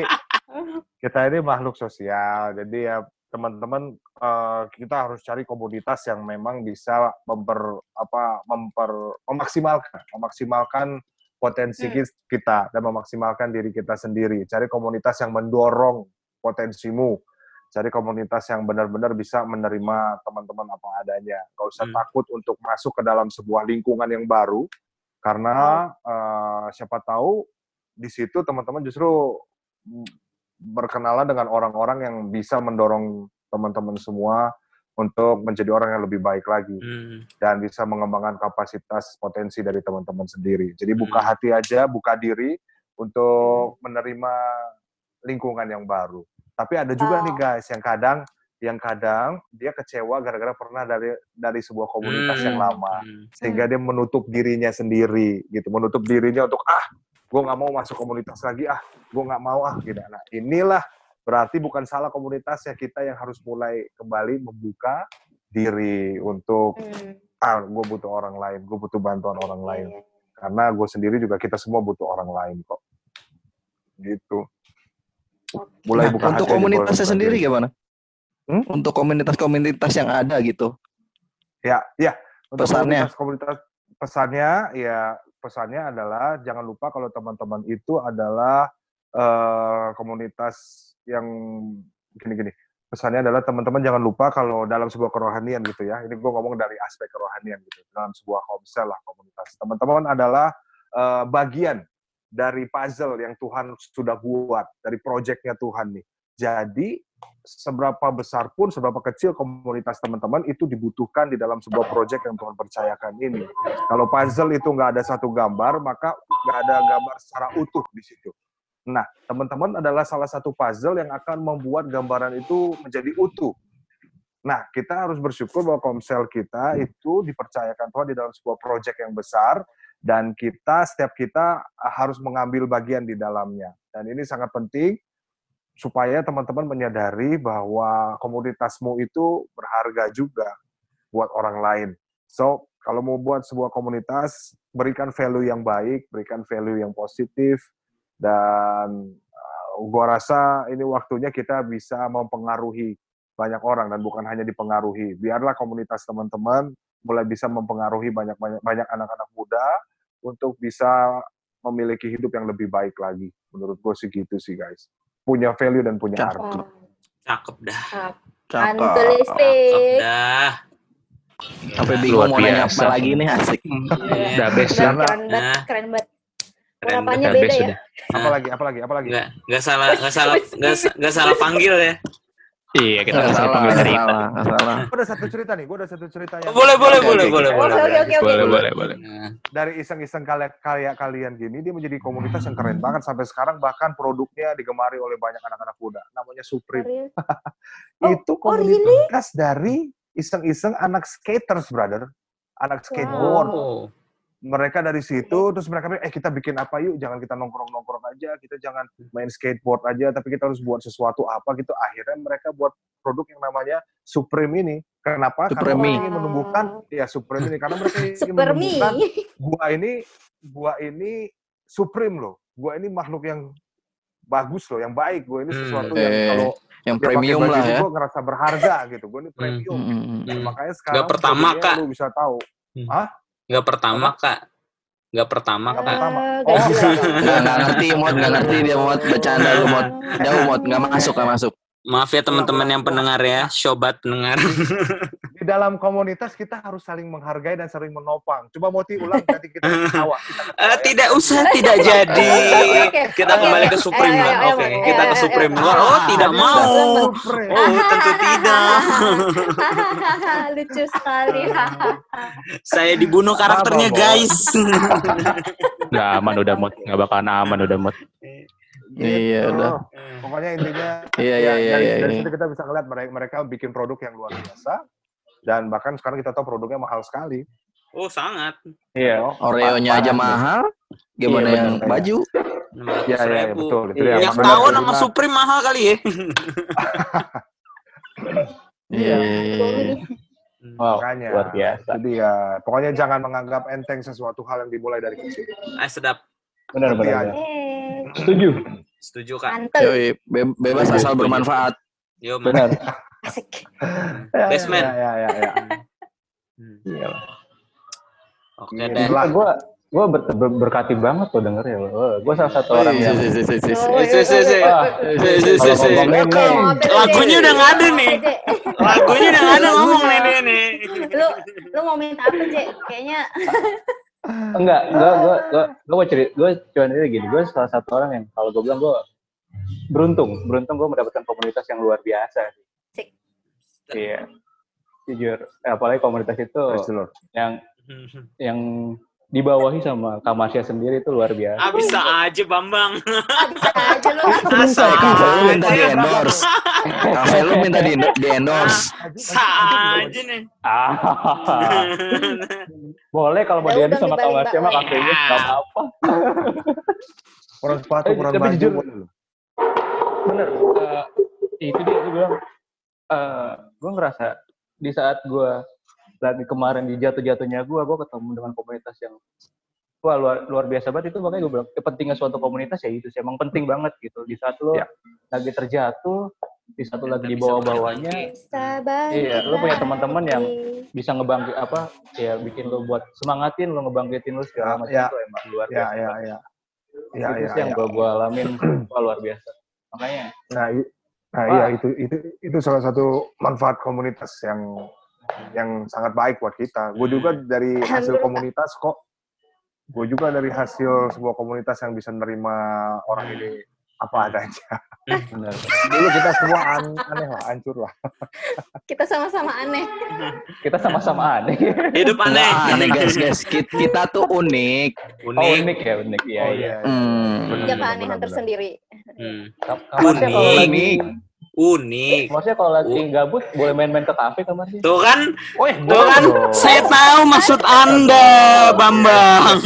kita ini makhluk sosial. Jadi ya teman-teman eh, kita harus cari komunitas yang memang bisa memper apa memper memaksimalkan memaksimalkan potensi Hmm. kita dan memaksimalkan diri kita sendiri. Cari komunitas yang mendorong potensimu. Cari komunitas yang benar-benar bisa menerima teman-teman apa adanya. Gak usah Hmm. takut untuk masuk ke dalam sebuah lingkungan yang baru, karena eh, siapa tahu di situ teman-teman justru mm, berkenalan dengan orang-orang yang bisa mendorong teman-teman semua untuk menjadi orang yang lebih baik lagi Hmm. dan bisa mengembangkan kapasitas potensi dari teman-teman sendiri. Jadi buka Hmm. hati aja, buka diri untuk menerima lingkungan yang baru. Tapi ada juga Wow. nih guys yang kadang yang kadang dia kecewa gara-gara pernah dari dari sebuah komunitas yang Hmm. lama Hmm. sehingga dia menutup dirinya sendiri gitu menutup dirinya untuk ah gue nggak mau masuk komunitas lagi ah gue nggak mau ah gitu nah inilah berarti bukan salah komunitasnya kita yang harus mulai kembali membuka diri untuk Hmm. ah gue butuh orang lain gue butuh bantuan orang lain Iya. karena gue sendiri juga kita semua butuh orang lain kok gitu mulai Nah, buka untuk komunitasnya sendiri gimana? Hmm? Untuk komunitas-komunitas yang ada gitu. Ya, ya. Untuk Pesannya? komunitas-komunitas pesannya ya pesannya adalah jangan lupa kalau teman-teman itu adalah eh, komunitas yang gini-gini. Pesannya adalah teman-teman jangan lupa kalau dalam sebuah kerohanian gitu ya. Ini gue ngomong dari aspek kerohanian gitu. Dalam sebuah komsel lah komunitas. Teman-teman adalah eh, bagian dari puzzle yang Tuhan sudah buat dari proyeknya Tuhan nih. Jadi seberapa besar pun, seberapa kecil komunitas teman-teman itu dibutuhkan di dalam sebuah proyek yang Tuhan percayakan ini. Kalau puzzle itu nggak ada satu gambar, maka nggak ada gambar secara utuh di situ. Nah, teman-teman adalah salah satu puzzle yang akan membuat gambaran itu menjadi utuh. Nah, kita harus bersyukur bahwa komsel kita itu dipercayakan Tuhan di dalam sebuah proyek yang besar, dan kita, setiap kita harus mengambil bagian di dalamnya. Dan ini sangat penting, supaya teman-teman menyadari bahwa komunitasmu itu berharga juga buat orang lain. So, kalau mau buat sebuah komunitas, berikan value yang baik, berikan value yang positif, dan uh, gua rasa ini waktunya kita bisa mempengaruhi banyak orang dan bukan hanya dipengaruhi. Biarlah komunitas teman-teman mulai bisa mempengaruhi banyak banyak anak-anak muda untuk bisa memiliki hidup yang lebih baik lagi. Menurut gue sih gitu sih guys. Punya value dan punya Cakep. arti. Cakep dah. Cakep. Cakep dah. Sampai Luar bingung mau nanya biasa. apa lagi nih asik. Iya. Udah best Udah ya. Karena- keren banget, Nah. keren banget. Keren Udah beda best ya. sudah. Apalagi, apalagi, apalagi. Nggak, nggak salah, nggak salah, nggak salah panggil ya. Iya, kita Nggak nggak salah panggil nggak cerita. salah, salah. Gue ada satu cerita nih, gue ada satu cerita yang boleh, boleh, boleh, boleh, boleh. Boleh, boleh, boleh. Nah, dari iseng-iseng karya, karya kalian gini, dia menjadi komunitas yang keren banget sampai sekarang bahkan produknya digemari oleh banyak anak-anak muda. Namanya Supreme. Real. Oh, Itu oh, komunitas dari iseng-iseng anak skaters, brother. Anak skateboard. Mereka dari situ terus mereka bilang eh kita bikin apa yuk jangan kita nongkrong nongkrong aja kita jangan main skateboard aja tapi kita harus buat sesuatu apa gitu akhirnya mereka buat produk yang namanya Supreme ini kenapa karena Supreme. mereka ingin menumbuhkan ya Supreme ini karena mereka ingin Super me. menumbuhkan gua ini gua ini Supreme loh gua ini makhluk yang bagus loh yang baik gua ini Hmm. sesuatu Oke. yang kalau Yang Dia pakai premium lah ya. Gue ngerasa berharga gitu. Gue ini premium. Mm, mm, mm. Dan Hmm. makanya sekarang pertama, jadinya Kak. Lu bisa tahu. Nggak pertama, Kak. Nggak pertama, Nggak Kak. pertama. Eh, Oh. Nggak, nggak ngerti mod, nggak ngerti dia mod bercanda lu mod. Jauh mod, nggak masuk, nggak masuk. Maaf ya teman-teman yang pendengar ya, sobat pendengar. Di dalam komunitas kita harus saling menghargai dan saling menopang. Coba Moti ulang nanti kita ketawa. Kita ketawa, Eh, ya. tidak usah, tidak jadi. Kita kembali ke Supreme Ayo, lah. ayo, Oke, ayo, kita ke Supreme. ayo. Oh, tidak mau. Oh, tentu tidak. Lucu sekali. Saya dibunuh karakternya, guys. Nggak aman udah mod. Nggak bakalan aman udah mod. Iya, Gitu. udah. Pokoknya intinya Iya, ya, iya, iya, dari, iya. dari iya. situ kita bisa ngeliat mereka, mereka bikin produk yang luar biasa dan bahkan sekarang kita tahu produknya mahal sekali. Oh, sangat. Iya. Oreonya aja mahal. Gimana Iya, yang benar. baju? Ya, ya, ya, 600.000. betul. Itu Iya. Yang tahu nama Supreme mahal kali ya. Iya, iya, iya, iya. Wow. Makanya, Luar biasa. Jadi ya, pokoknya jangan menganggap enteng sesuatu hal yang dimulai dari kecil. Ah, sedap. Benar Ngerti benar. Setuju. Setuju, Kak. Mantep. Yoi, be- bebas Setuju, asal bermanfaat. Yo. Benar. Asik. Ya, Basement. Ya, ya, ya, ya. Hmm. Iya. Oke Iya, deh. Gue gue ber, ber- berkati banget tuh denger ya. Gue salah satu orang yang si, si, si. Si, si, si, kalau si. ngomongin Kalau nih, ngobrol, Lagunya udah nggak ada nih. Lagunya udah nggak ada ngomong nih dia nih. Lu lu mau minta apa, Jek? Kayaknya enggak, enggak, gue, gue, gue mau cerita, gue cuma ini gini, gue salah satu orang yang kalau gue bilang gue beruntung, beruntung gue mendapatkan komunitas yang luar biasa. Sik. Iya, jujur, Eh, apalagi komunitas itu yang yang dibawahi sama Kamasya sendiri itu luar biasa. Ah, bisa aja Bambang. ah, bisa aja lu. Eh, kafe lu minta di endorse. Kafe lu minta di, di endorse. Sa aja nih. Ah, boleh kalau mau Ya diadu udah, sama Kamasya mah kafenya nggak apa-apa. Kurang sepatu, Eh, kurang tapi baju. bener eh, itu dia gue bilang eh gue ngerasa di saat gue lagi kemarin di jatuh-jatuhnya gue gue ketemu dengan komunitas yang wah luar luar biasa banget itu makanya gue bilang "Ya, pentingnya suatu komunitas ya itu sih emang penting banget gitu di saat lo Ya. lagi terjatuh di saat lo Kita lagi di bawah-bawahnya. Iya, lu punya teman-teman yang bisa ngebangkit apa ya bikin lo buat semangatin lo ngebangkitin lo segala macam Ya. itu emang luar Ya, biasa ya, ya. Ya, itu ya, sih yang ya. gue gue alamin wah luar biasa makanya Nah, nah Wah. iya itu itu itu salah satu manfaat komunitas yang yang sangat baik buat kita. Gue juga dari hasil komunitas kok. Gue juga dari hasil sebuah komunitas yang bisa nerima orang ini apa adanya. benar Dulu kita semua an- aneh lah, hancur lah. Kita sama-sama aneh. kita sama-sama aneh Hidup aneh. Nggak aneh guys, guys. Kita, kita tuh unik. Oh Unik. unik ya unik iya Oh, iya. Hmm. Benar, Dia benar, keanehan benar, tersendiri. Hmm. Kam- Kamarnya kalau Unik. lagi Unik. maksudnya kalau lagi gabut boleh main-main ke kafe kamarnya. Tuh kan, Wih, tuh kan, dong. saya tahu maksud Anda, Bambang.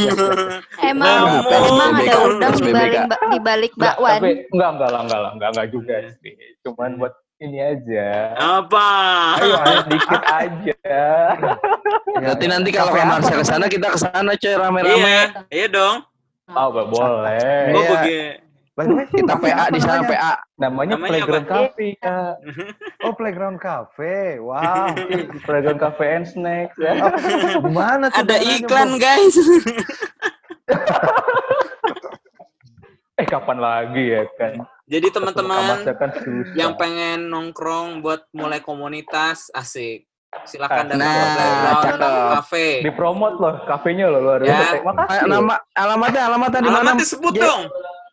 Emang Nggak emang ada udang di balik di balik Enggak, bakwan. tapi enggak enggak lah enggak lah enggak enggak juga sih. Cuman buat ini aja. Apa? Ayo ayo dikit aja. Iya, Berarti iya. nanti kalau Kamarsa ke sana kita ke sana coy rame-rame. Iya, iya dong. Oh, boleh. Oh, Iya. begini. By the way, Kita kafe PA apa di sana? PA. Namanya, Namanya Playground apa? Cafe, Kak. Oh, Playground Cafe. Wow. Playground Cafe and Snacks ya. Gimana tuh? Ada iklan, Bro? guys. Eh kapan lagi ya kan? Jadi teman-teman kan yang pengen nongkrong buat mulai komunitas asik. Silakan datang Nah, ke Playground cakep. Cafe. dipromot loh kafenya loh luar Ya. biasa. Makasih. Eh, Nama alamatnya alamatnya di mana? Alamat disebut Je- dong.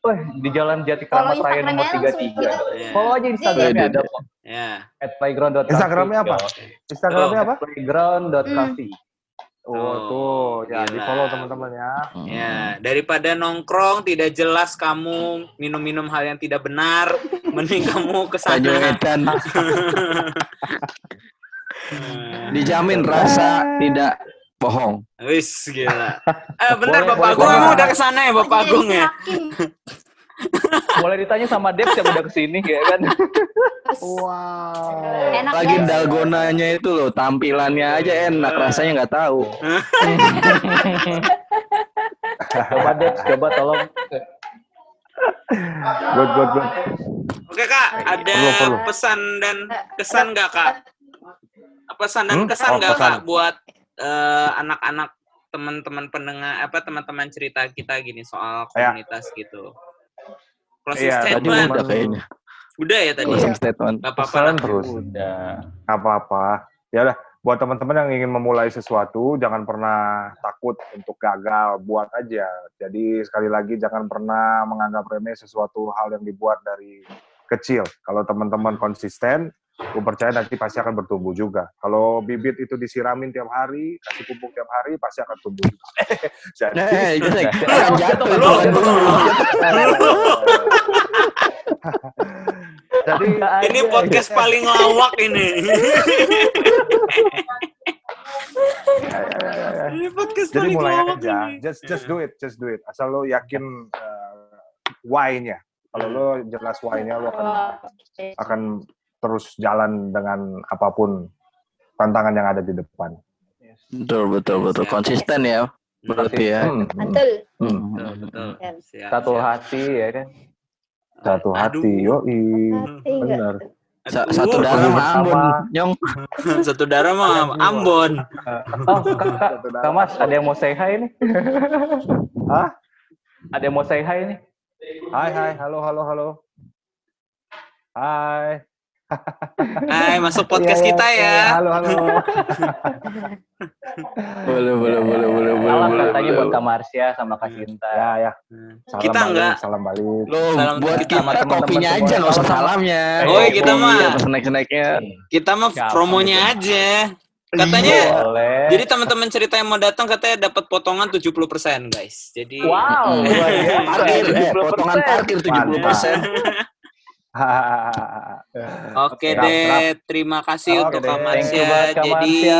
Wah, di Jalan Jati Kramat Raya nomor Instagramnya langsung. 33. Ya. Follow aja Instagramnya Iya, ada iya. kok. Ya. At playground.cafe. Instagramnya apa? Instagramnya apa? Playground.cafe. Oh, Oh, tuh. Ya, gila. di follow teman-teman ya. Ya, daripada nongkrong tidak jelas kamu minum-minum hal yang tidak benar, mending kamu ke sana. Edan. Hmm. Dijamin rasa tidak bohong. Wis gila. Eh bentar Boleh, Bapak Agung emang udah ke sana ya Bapak Agung ya? Boleh ditanya sama Dev yang udah ke sini ya kan? Wow. Enak Lagi guys. dalgonanya itu loh, tampilannya aja enak, rasanya nggak tahu. coba Dev, coba tolong. Good, good, good. Oke kak, ada Perlu, perlu. pesan dan kesan nggak kak? Pesan dan Hmm? kesan Oh, nggak pesan. kak buat eh, anak-anak teman-teman pendengar apa teman-teman cerita kita gini soal Ya. komunitas gitu. Closing Tadi statement. udah kayaknya. Udah ya tadi. Closing statement. Gak apa-apa lah. terus. Udah. Nggak apa-apa. Ya udah, buat teman-teman yang ingin memulai sesuatu, jangan pernah takut untuk gagal, buat aja. Jadi sekali lagi jangan pernah menganggap remeh sesuatu hal yang dibuat dari kecil. Kalau teman-teman konsisten, gue percaya nanti pasti akan bertumbuh juga. Kalau bibit itu disiramin tiap hari, kasih pupuk tiap hari, pasti akan tumbuh juga. Jadi, Jusek, jangan jatuh Lu. tangan dulu. jadi Ini podcast paling lawak ini. Ini podcast Jadi paling mulai lawak aja, ini. just just do it, just do it. Asal lo yakin uh, why-nya. Kalau lo jelas why-nya, lo akan akan terus jalan dengan apa pun tantangan yang ada di depan. Betul, betul, betul. Konsisten ya. Berarti ya. Hmm, Betul. Hmm. Betul, betul. Siap, Satu siap. hati ya kan. Satu hati, Aduh. Hati nggak? Benar. Sa-. Satu darah mah. Ambon, Nyong. Satu darah mah Ambon. Oh, kakak, Kak Mas, ada yang mau say hi nih? Hah? Ada yang mau say hi nih? Hai, hai, halo, halo, halo. Hai. Hai, masuk podcast Iya, kita iya, ya. Halo, halo. Boleh, boleh, boleh, boleh, boleh, Salam boleh. katanya buat. Kak Marsha sama Kak Sinta. ya, ya. Salam Kita balik, enggak. Salam balik. Loh, Salam buat kita kita kopinya semua. aja, nggak usah salamnya. Oh, iya, kita mah. Iya, snack-snacknya. Kita mah Siapa promonya gitu? aja. Katanya Boleh. jadi teman-teman cerita yang mau datang katanya dapat potongan 70% guys. Jadi Wow, luar biasa. Parkir, eh, 70%. potongan parkir 70%. Oke Siap, deh, terima kasih Oke untuk Kak Jadi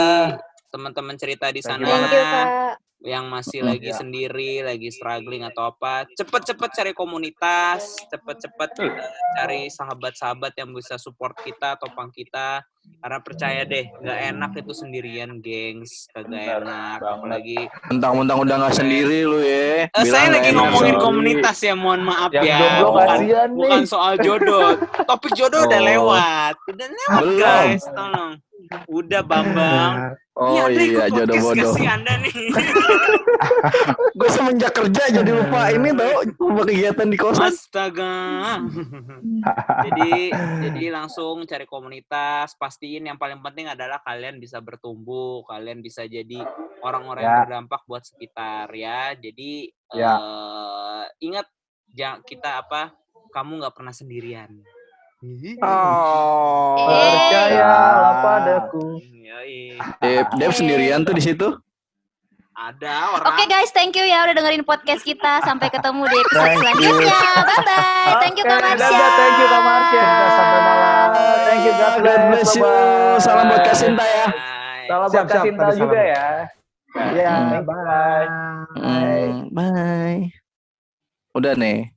teman-teman cerita di Thank sana. You Thank you, Kak. Yang masih Hmm. lagi sendiri, lagi struggling atau apa, cepet-cepet cari komunitas, cepet-cepet eh, cari sahabat-sahabat yang bisa support kita, topang kita. Karena percaya deh, nggak enak itu sendirian, gengs, kagak enak. Apalagi Mentang-mentang udah nggak sendiri lu ya. Eh, saya lagi ngomongin sorry. komunitas ya, mohon maaf Yang ya. jomblo bukan, bukan soal jodoh. Topik jodoh udah Oh. lewat. Udah lewat, Belum. guys. Tolong. Udah, Bambang. Oh iya, ikut jodoh bodoh. sih Anda nih? Gue semenjak kerja jadi lupa ini tau, lupa kegiatan di kosan. Astaga. jadi jadi langsung cari komunitas, pastiin yang paling penting adalah kalian bisa bertumbuh, kalian bisa jadi orang-orang yang Ya. berdampak buat sekitar ya. Jadi Ya. eh, ingat jangan kita apa? Kamu nggak pernah sendirian. Oh. Percayalah padaku. Yoi. Dep, Dep sendirian tuh di situ. Ada orang. Oke guys, thank you ya udah dengerin podcast kita. Sampai ketemu di episode Thank you. selanjutnya. Bye bye. Thank you Kak Marsha. thank you Kak Marsha. Sampai malam. Thank you, God bless you. Salam buat Kasinta ya. Bye. Salam buat Kak siap. Sinta Tadi juga ya. Ya, Hmm. bye. Hmm, bye. Udah nih.